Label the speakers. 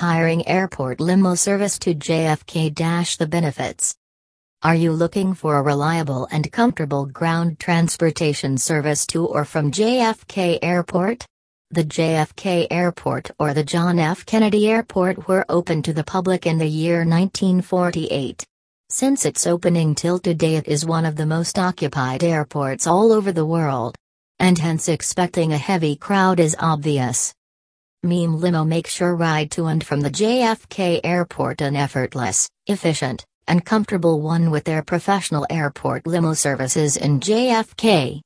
Speaker 1: Hiring airport limo service to JFK the benefits. Are you looking for a reliable and comfortable ground transportation service to or from JFK Airport? The JFK Airport or the John F. Kennedy Airport were opened to the public in the year 1948. Since its opening till today it is one of the most occupied airports all over the world. And hence expecting a heavy crowd is obvious. Meem Limo makes your ride to and from the JFK airport an effortless, efficient, and comfortable one with their professional airport limo services in JFK.